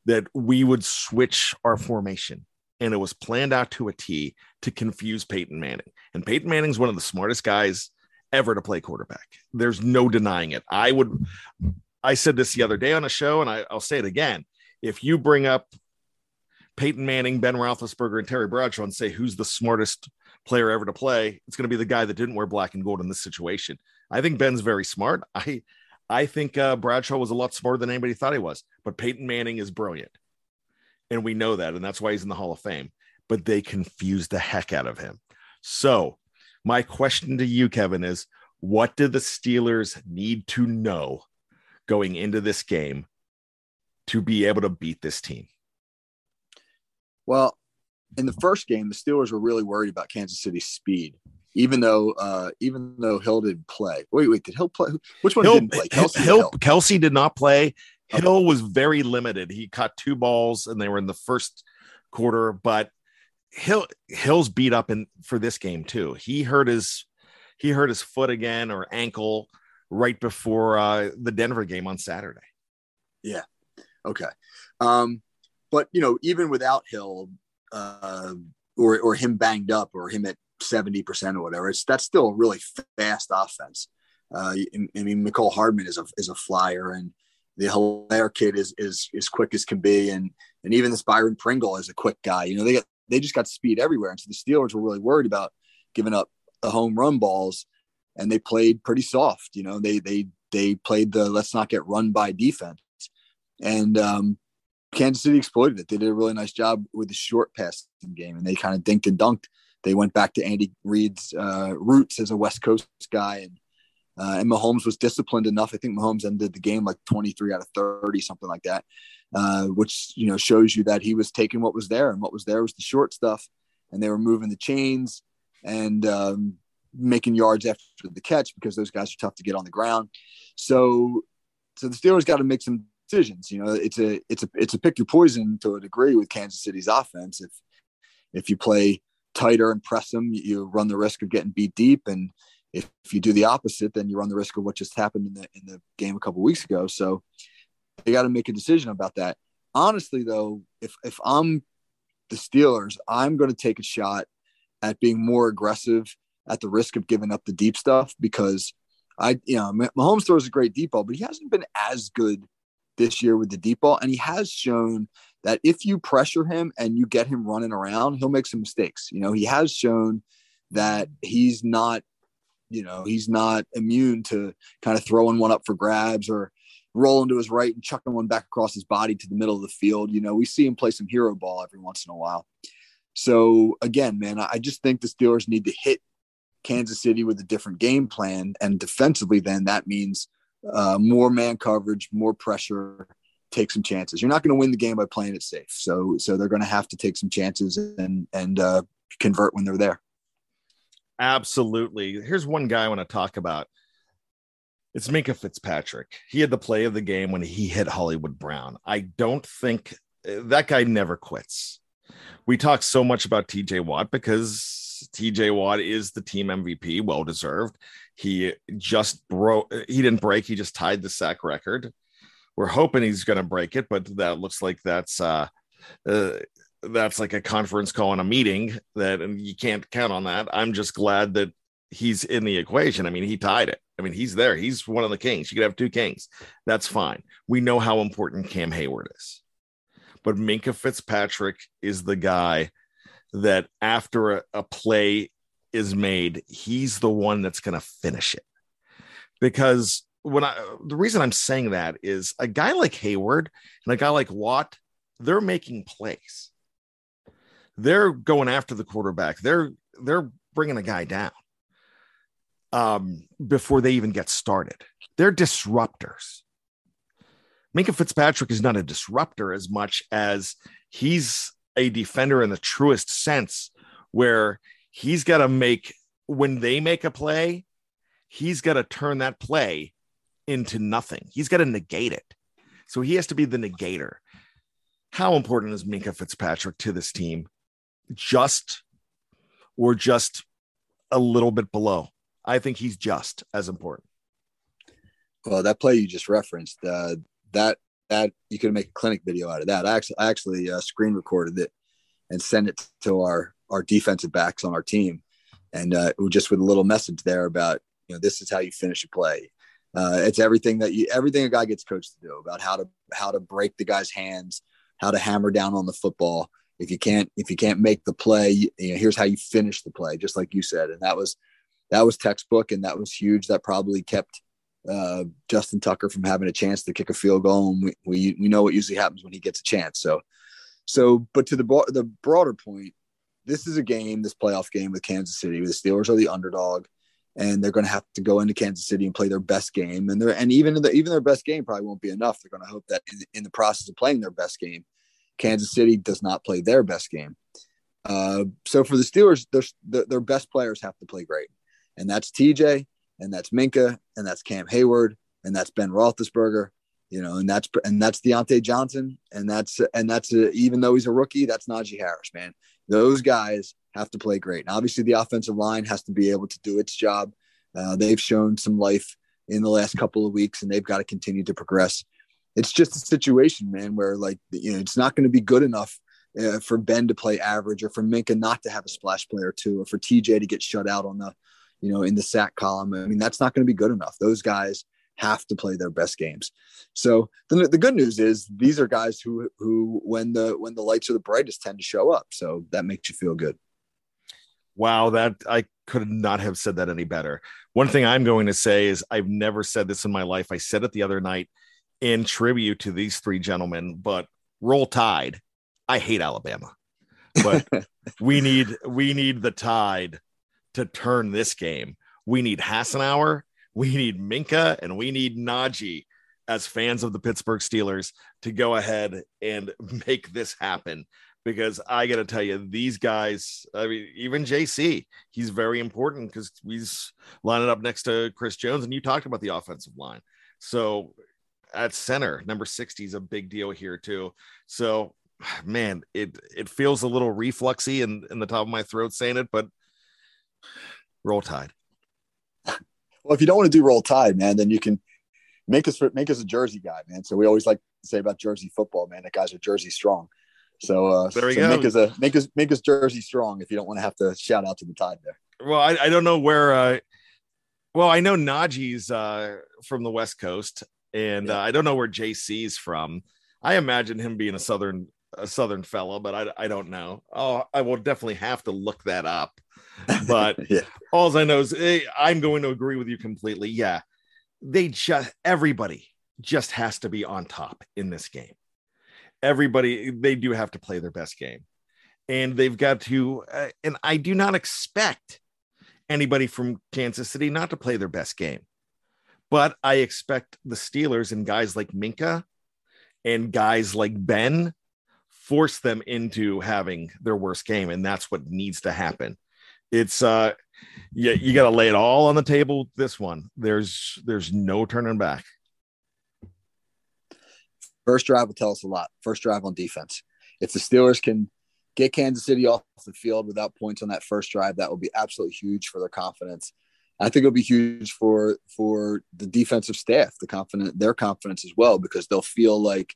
that we would switch our formation, and it was planned out to a T to confuse Peyton Manning. And Peyton Manning's one of the smartest guys ever to play quarterback. There's no denying it. I would. I said this the other day on a show, and I, I'll say it again. If you bring up Peyton Manning, Ben Roethlisberger, and Terry Bradshaw and say who's the smartest player ever to play, it's going to be the guy that didn't wear black and gold in this situation. I think Ben's very smart. I I think uh, Bradshaw was a lot smarter than anybody thought he was, but Peyton Manning is brilliant, and we know that, and that's why he's in the Hall of Fame. But they confused the heck out of him. So, my question to you, Kevin, is what do the Steelers need to know going into this game to be able to beat this team? Well, in the first game, the Steelers were really worried about Kansas City's speed, even though uh, even though Hill didn't play. Wait, wait, did Hill play? Which one Hill, didn't play? Kelce, Hill, Hill? Kelce did not play. Okay. Hill was very limited. He caught two balls, and they were in the first quarter. But Hill Hill's beat up in for this game too. He hurt his he hurt his foot again or ankle right before uh, the Denver game on Saturday. Yeah. Okay. Um, but you know, even without Hill, uh, or or him banged up, or him at seventy percent or whatever, it's that's still a really fast offense. Uh, I mean, Mecole Hardman is a is a flyer, and the Hilaire kid is is as quick as can be, and and even this Byron Pringle is a quick guy. You know, they got they just got speed everywhere, and so the Steelers were really worried about giving up the home run balls, and they played pretty soft. You know, they they they played the let's not get run by defense, and um, Kansas City exploited it. They did a really nice job with the short passing game, and they kind of dinked and dunked. They went back to Andy Reid's uh, roots as a West Coast guy, and uh, and Mahomes was disciplined enough. I think Mahomes ended the game like 23 out of 30, something like that, uh, which you know shows you that he was taking what was there, and what was there was the short stuff, and they were moving the chains and um, making yards after the catch because those guys are tough to get on the ground. So, so the Steelers got to make some decisions. You know, it's a it's a it's a pick your poison to a degree with Kansas City's offense. If if you play tighter and press them, you run the risk of getting beat deep, and if, if you do the opposite, then you run the risk of what just happened in the in the game a couple weeks ago. So they got to make a decision about that. Honestly, though, if if I'm the Steelers, I'm going to take a shot at being more aggressive at the risk of giving up the deep stuff because I, you know, Mahomes throws a great deep ball, but he hasn't been as good this year with the deep ball. And he has shown that if you pressure him and you get him running around, he'll make some mistakes. You know, he has shown that he's not, you know, he's not immune to kind of throwing one up for grabs or rolling to his right and chucking one back across his body to the middle of the field. You know, we see him play some hero ball every once in a while. So again, man, I just think the Steelers need to hit Kansas City with a different game plan. And defensively, then that means uh, more man coverage, more pressure, take some chances. You're not going to win the game by playing it safe. So, so they're going to have to take some chances and and uh, convert when they're there. Absolutely. Here's one guy I want to talk about. It's Minkah Fitzpatrick. He had the play of the game when he hit Hollywood Brown. I don't think that guy never quits. We talk so much about TJ Watt because TJ Watt is the team MVP, well deserved. He just broke, he didn't break, he just tied the sack record. We're hoping he's going to break it, but that looks like that's uh, uh, that's like a conference call and a meeting that and you can't count on that. I'm just glad that he's in the equation. I mean, he tied it. I mean, he's there. He's one of the kings. You could have two kings. That's fine. We know how important Cam Heyward is. But Minkah Fitzpatrick is the guy that after a, a play is made, he's the one that's going to finish it. Because when I, the reason I'm saying that is a guy like Heyward and a guy like Watt, they're making plays. They're going after the quarterback. They're, they're bringing a guy down um, before they even get started. They're disruptors. Minkah Fitzpatrick is not a disruptor as much as he's a defender in the truest sense, where he's got to make when they make a play, he's got to turn that play into nothing. He's got to negate it. So he has to be the negator. How important is Minkah Fitzpatrick to this team? Just or just a little bit below? I think he's just as important. Well, that play you just referenced, uh, that that you could make a clinic video out of that. I actually I actually uh, screen recorded it and sent it to our our defensive backs on our team, and uh, just with a little message there about you know this is how you finish a play. Uh, it's everything that you everything a guy gets coached to do about how to how to break the guy's hands, how to hammer down on the football. If you can't if you can't make the play, you know, here's how you finish the play, just like you said, and that was that was textbook and that was huge. That probably kept uh, Justin Tucker from having a chance to kick a field goal. And we, we, we know what usually happens when he gets a chance. So, so, but to the, the broader point, this is a game, this playoff game with Kansas City. The Steelers are the underdog, and they're going to have to go into Kansas City and play their best game. And they're and even the, even their best game probably won't be enough. They're going to hope that in, in, the process of playing their best game, Kansas City does not play their best game. Uh, so for the Steelers, their their best players have to play great, and that's TJ, and that's Minkah, and that's Cam Heyward, and that's Ben Roethlisberger, you know, and that's and that's Diontae Johnson, and that's and that's a, even though he's a rookie, that's Najee Harris, man. Those guys have to play great. And obviously, the offensive line has to be able to do its job. Uh, they've shown some life in the last couple of weeks, and they've got to continue to progress. It's just a situation, man, where like you know, it's not going to be good enough uh, for Ben to play average, or for Minkah not to have a splash play or two, or for TJ to get shut out on the you know, in the sack column. I mean, that's not going to be good enough. Those guys have to play their best games. So the, the good news is these are guys who who when the when the lights are the brightest tend to show up. So that makes you feel good. Wow, that I could not have said that any better. One thing I'm going to say is I've never said this in my life. I said it the other night in tribute to these three gentlemen, but roll tide. I hate Alabama. But we need we need the tide to turn this game. We need Hassenauer, we need Minkah and we need Najee as fans of the Pittsburgh Steelers to go ahead and make this happen. Because I got to tell you, these guys, I mean, even JC, he's very important because he's lining up next to Chris Jones. And you talked about the offensive line. So at center. Number 60 is a big deal here too. So, man, it it feels a little refluxy in in the top of my throat saying it, but roll tide. Well, if you don't want to do roll tide, man, then you can make us make us a Jersey guy, man. So we always like to say about Jersey football, man. That guys are Jersey strong. So uh, there we so go. Make us a make us make us Jersey strong. If you don't want to have to shout out to the Tide there. Well, I, I don't know where. Uh, well, I know Najee's uh, from the West Coast, and Yeah. uh, I don't know where JC's from. I imagine him being a southern a southern fella, but I I don't know. Oh, I will definitely have to look that up. But yeah, all I know is eh, I'm going to agree with you completely. Yeah, they just everybody just has to be on top in this game. Everybody they do have to play their best game, and they've got to. Uh, and I do not expect anybody from Kansas City not to play their best game, but I expect the Steelers and guys like Minkah and guys like Ben force them into having their worst game, and that's what needs to happen. It's uh yeah, you got to lay it all on the table. This one, there's there's no turning back. first drive will tell us a lot. First drive on defense. If the Steelers can get Kansas City off the field without points on that first drive, that will be absolutely huge for their confidence. I think it'll be huge for for the defensive staff, the confident their confidence as well, because they'll feel like,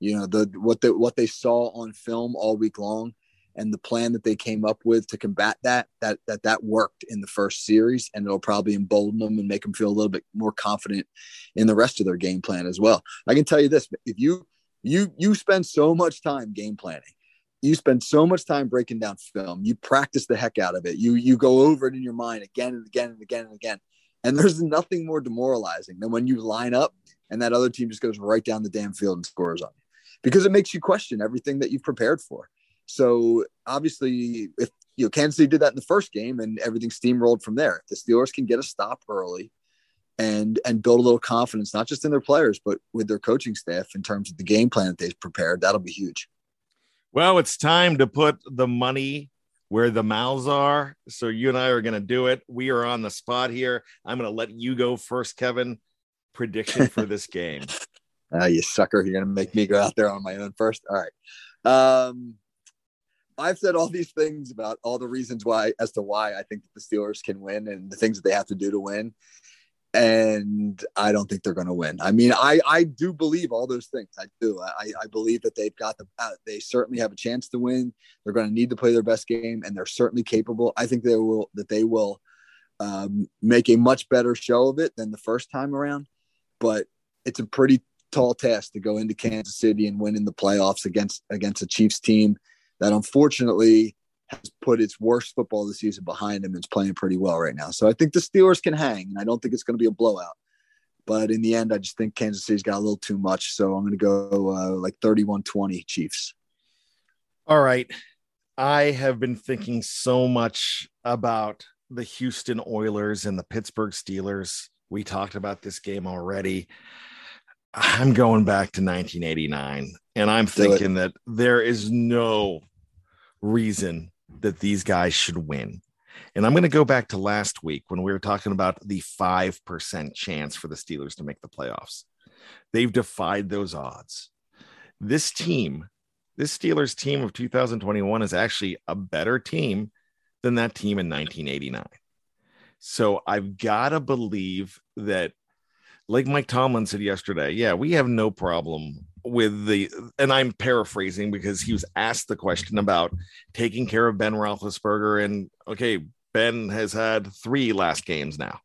you know, the what they what they saw on film all week long and the plan that they came up with to combat that that that that worked in the first series and it'll probably embolden them and make them feel a little bit more confident in the rest of their game plan as well. I can tell you this, if you you you spend so much time game planning you spend so much time breaking down film you practice the heck out of it you you go over it in your mind again and again and again and again and there's nothing more demoralizing than when you line up and that other team just goes right down the damn field and scores on you because it makes you question everything that you've prepared for so obviously if you know kansas city did that in the first game and everything steamrolled from there if the steelers can get a stop early and and build a little confidence, not just in their players, but with their coaching staff in terms of the game plan that they've prepared. That'll be huge. Well, it's time to put the money where the mouths are. So you and I are going to do it. We are on the spot here. I'm going to let you go first, Kevin. Prediction for this game. Ah, you sucker! You're gonna make me go out there on my own first. All right. Um, I've said all these things about all the reasons why, as to why I think that the Steelers can win and the things that they have to do to win. And I don't think they're going to win. I mean, I I do believe all those things. I do. I I believe that they've got the. Uh, they certainly have a chance to win. They're going to need to play their best game, and they're certainly capable. I think they will. That they will um, make a much better show of it than the first time around. But it's a pretty tall task to go into Kansas City and win in the playoffs against against a Chiefs team that unfortunately has put its worst football the season behind them and is playing pretty well right now. So I think the Steelers can hang, and I don't think it's going to be a blowout. But in the end, I just think Kansas City's got a little too much. So I'm going to go uh, like 31 20 Chiefs. All right. I have been thinking so much about the Houston Oilers and the Pittsburgh Steelers. We talked about this game already. I'm going back to 1989, and I'm thinking that there is no reason that these guys should win. And I'm going to go back to last week when we were talking about the 5% chance for the Steelers to make the playoffs. They've defied those odds. This team, this Steelers team of 2021 is actually a better team than that team in 1989. So I've got to believe that, like Mike Tomlin said yesterday, yeah, we have no problem with the, and I'm paraphrasing because he was asked the question about taking care of Ben Roethlisberger. And okay, Ben has had three last games now.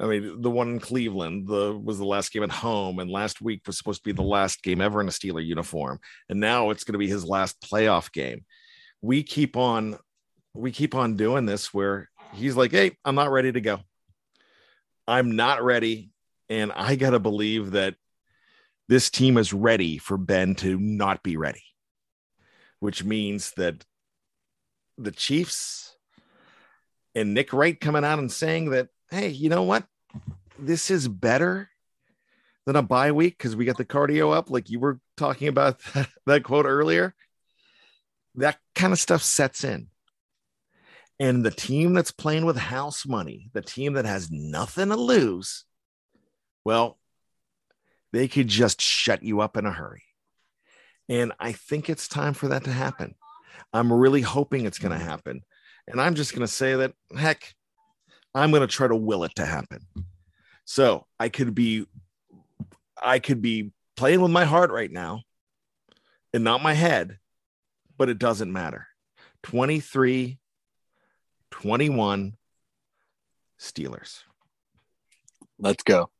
I mean, the one in Cleveland the, was the last game at home, and last week was supposed to be the last game ever in a Steeler uniform, and now it's going to be his last playoff game. We keep on, we keep on doing this where he's like, "Hey, I'm not ready to go. I'm not ready," and I got to believe that this team is ready for Ben to not be ready, which means that the Chiefs and Nick Wright coming out and saying that, hey, you know what? This is better than a bye week because we got the cardio up, like you were talking about that, that quote earlier. That kind of stuff sets in. And the team that's playing with house money, the team that has nothing to lose, well, they could just shut you up in a hurry. And I think it's time for that to happen. I'm really hoping it's going to happen. And I'm just going to say that, heck, I'm going to try to will it to happen. So I could be, I could be playing with my heart right now and not my head, but it doesn't matter. 23, 21 Steelers. Let's go.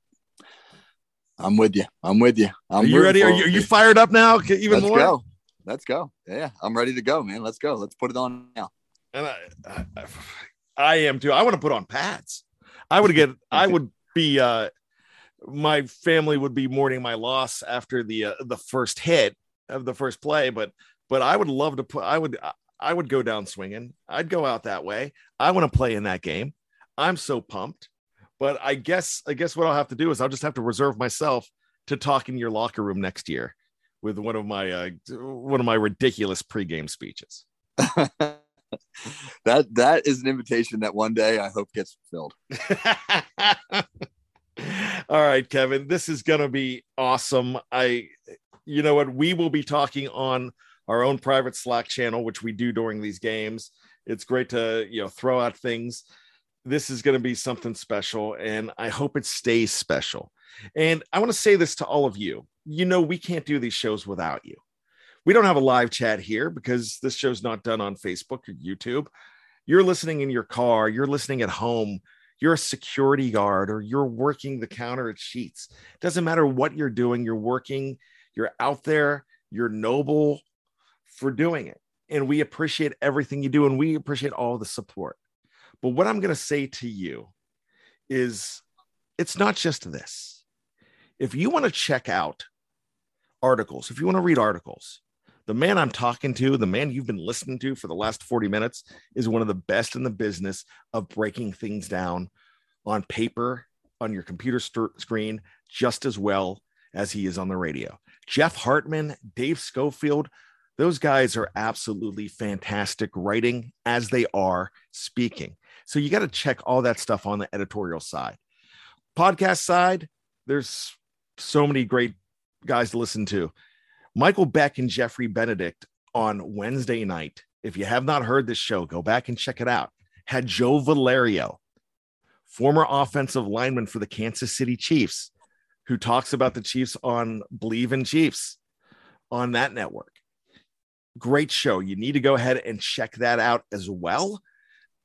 I'm with you. I'm with you. I'm are you ready? Are you, are you, fired up now? Even Let's more? Go. Let's go. Yeah, I'm ready to go, man. Let's go. Let's put it on now. And I, I, I am too. I want to put on pads. I would get. I would be. uh My family would be mourning my loss after the uh, the first hit of the first play, but but I would love to put. I would. I would go down swinging. I'd go out that way. I want to play in that game. I'm so pumped. But I guess I guess what I'll have to do is I'll just have to reserve myself to talk in your locker room next year with one of my uh, one of my ridiculous pregame speeches. that that is an invitation that one day I hope gets fulfilled. All right, Kevin, this is going to be awesome. I you know what, we will be talking on our own private Slack channel which we do during these games. It's great to, you know, throw out things this is going to be something special and I hope it stays special. And I want to say this to all of you. You know, we can't do these shows without you. We don't have a live chat here because this show's not done on Facebook or YouTube. You're listening in your car, you're listening at home, you're a security guard, or you're working the counter at Sheetz. Doesn't matter what you're doing, you're working, you're out there, you're noble for doing it. And we appreciate everything you do, and we appreciate all the support. But what I'm going to say to you is it's not just this. If you want to check out articles, if you want to read articles, the man I'm talking to, the man you've been listening to for the last 40 minutes, is one of the best in the business of breaking things down on paper, on your computer st- screen, just as well as he is on the radio. Jeff Hartman, Dave Schofield, those guys are absolutely fantastic writing as they are speaking. So you got to check all that stuff on the editorial side. Podcast side, there's so many great guys to listen to. Michael Beck and Jeffrey Benedict on Wednesday night. If you have not heard this show, go back and check it out. Had Joe Valerio, former offensive lineman for the Kansas City Chiefs, who talks about the Chiefs on Bleav in Chiefs on that network. Great show. You need to go ahead and check that out as well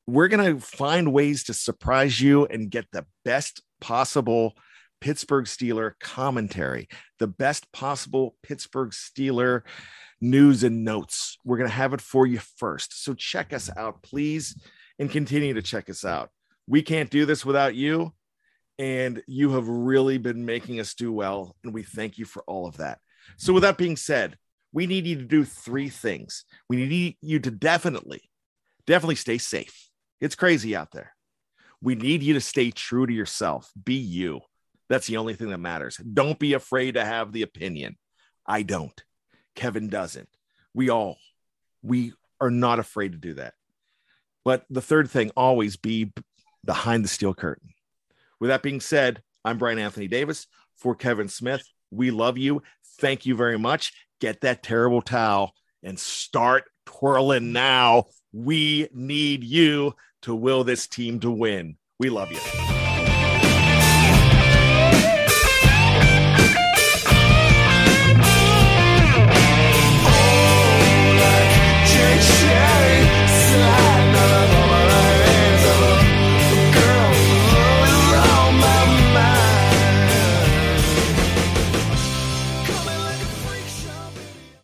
we're going to find ways to surprise you and get the best possible Pittsburgh Steeler commentary, the best possible Pittsburgh Steeler news and notes. We're going to have it for you first. So check us out, please, and continue to check us out. We can't do this without you. And you have really been making us do well. And we thank you for all of that. So, with that being said, we need you to do three things. We need you to definitely, definitely stay safe. It's crazy out there. We need you to stay true to yourself. Be you. That's the only thing that matters. Don't be afraid to have the opinion. I don't. Kevin doesn't. We all, we are not afraid to do that. But the third thing, always be behind the steel curtain. With that being said, I'm Bryan Anthony Davis for Kevin Smith. We love you. Thank you very much. Get that terrible towel and start twirling now. We need you to will this team to win. We love you.